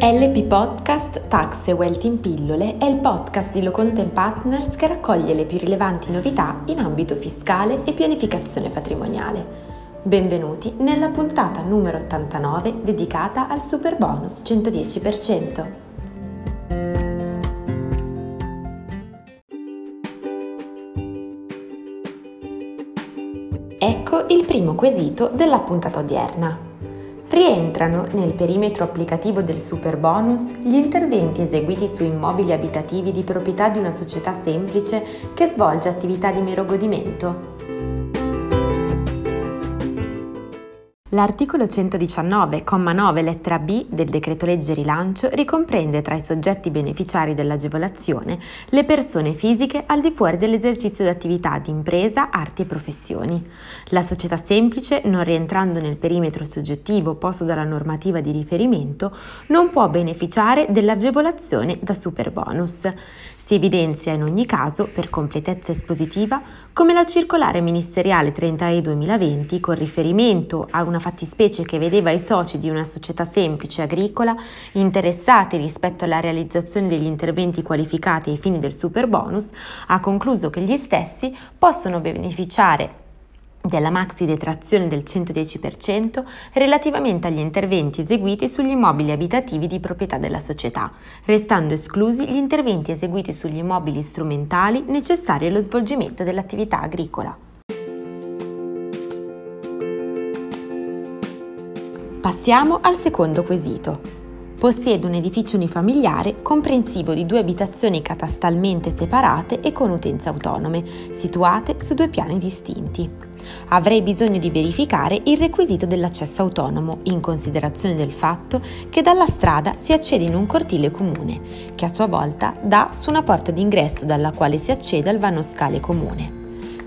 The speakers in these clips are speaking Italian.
LP Podcast Tax e Wealth in pillole è il podcast di Locontent Partners che raccoglie le più rilevanti novità in ambito fiscale e pianificazione patrimoniale. Benvenuti nella puntata numero 89 dedicata al super bonus 110%. Ecco il primo quesito della puntata odierna. Rientrano nel perimetro applicativo del super bonus gli interventi eseguiti su immobili abitativi di proprietà di una società semplice che svolge attività di mero godimento? L'articolo 119,9 lettera B del decreto legge rilancio ricomprende tra i soggetti beneficiari dell'agevolazione le persone fisiche al di fuori dell'esercizio di attività di impresa, arti e professioni. La società semplice, non rientrando nel perimetro soggettivo posto dalla normativa di riferimento, non può beneficiare dell'agevolazione da super bonus. Si evidenzia in ogni caso, per completezza espositiva, come la circolare ministeriale 30E 2020, con riferimento a una fattispecie che vedeva i soci di una società semplice agricola interessati rispetto alla realizzazione degli interventi qualificati ai fini del super bonus, ha concluso che gli stessi possono beneficiare della maxi detrazione del 110% relativamente agli interventi eseguiti sugli immobili abitativi di proprietà della società, restando esclusi gli interventi eseguiti sugli immobili strumentali necessari allo svolgimento dell'attività agricola. Passiamo al secondo quesito. Possiede un edificio unifamiliare comprensivo di due abitazioni catastalmente separate e con utenze autonome, situate su due piani distinti. Avrei bisogno di verificare il requisito dell'accesso autonomo, in considerazione del fatto che dalla strada si accede in un cortile comune, che a sua volta dà su una porta d'ingresso dalla quale si accede al vano scale comune.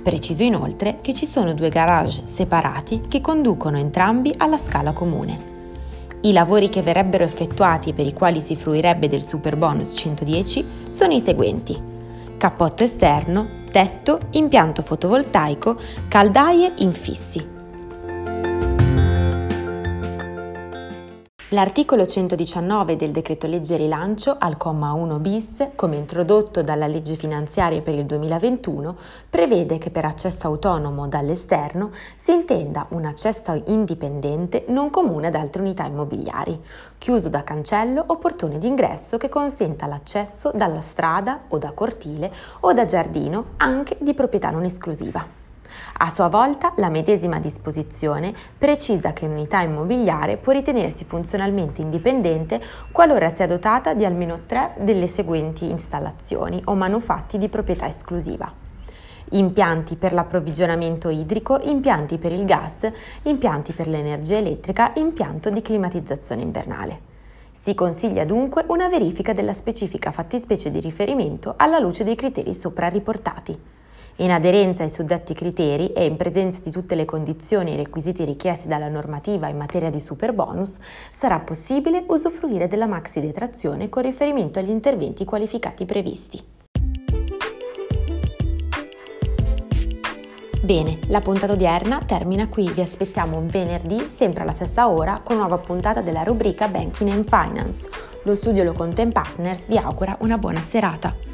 Preciso inoltre che ci sono due garage separati che conducono entrambi alla scala comune. I lavori che verrebbero effettuati e per i quali si fruirebbe del super bonus 110 sono i seguenti. Cappotto esterno, tetto, impianto fotovoltaico, caldaie infissi. L'articolo 119 del decreto legge rilancio, al comma 1 bis, come introdotto dalla legge finanziaria per il 2021, prevede che per accesso autonomo dall'esterno si intenda un accesso indipendente non comune ad altre unità immobiliari, chiuso da cancello o portone d'ingresso che consenta l'accesso dalla strada o da cortile o da giardino anche di proprietà non esclusiva. A sua volta, la medesima disposizione precisa che un'unità immobiliare può ritenersi funzionalmente indipendente qualora sia dotata di almeno tre delle seguenti installazioni o manufatti di proprietà esclusiva impianti per l'approvvigionamento idrico, impianti per il gas, impianti per l'energia elettrica, impianto di climatizzazione invernale. Si consiglia dunque una verifica della specifica fattispecie di riferimento alla luce dei criteri sopra riportati. In aderenza ai suddetti criteri e in presenza di tutte le condizioni e requisiti richiesti dalla normativa in materia di super bonus, sarà possibile usufruire della maxi detrazione con riferimento agli interventi qualificati previsti. Bene, la puntata odierna termina qui, vi aspettiamo venerdì, sempre alla stessa ora, con nuova puntata della rubrica Banking and Finance. Lo studio Lo Content Partners vi augura una buona serata.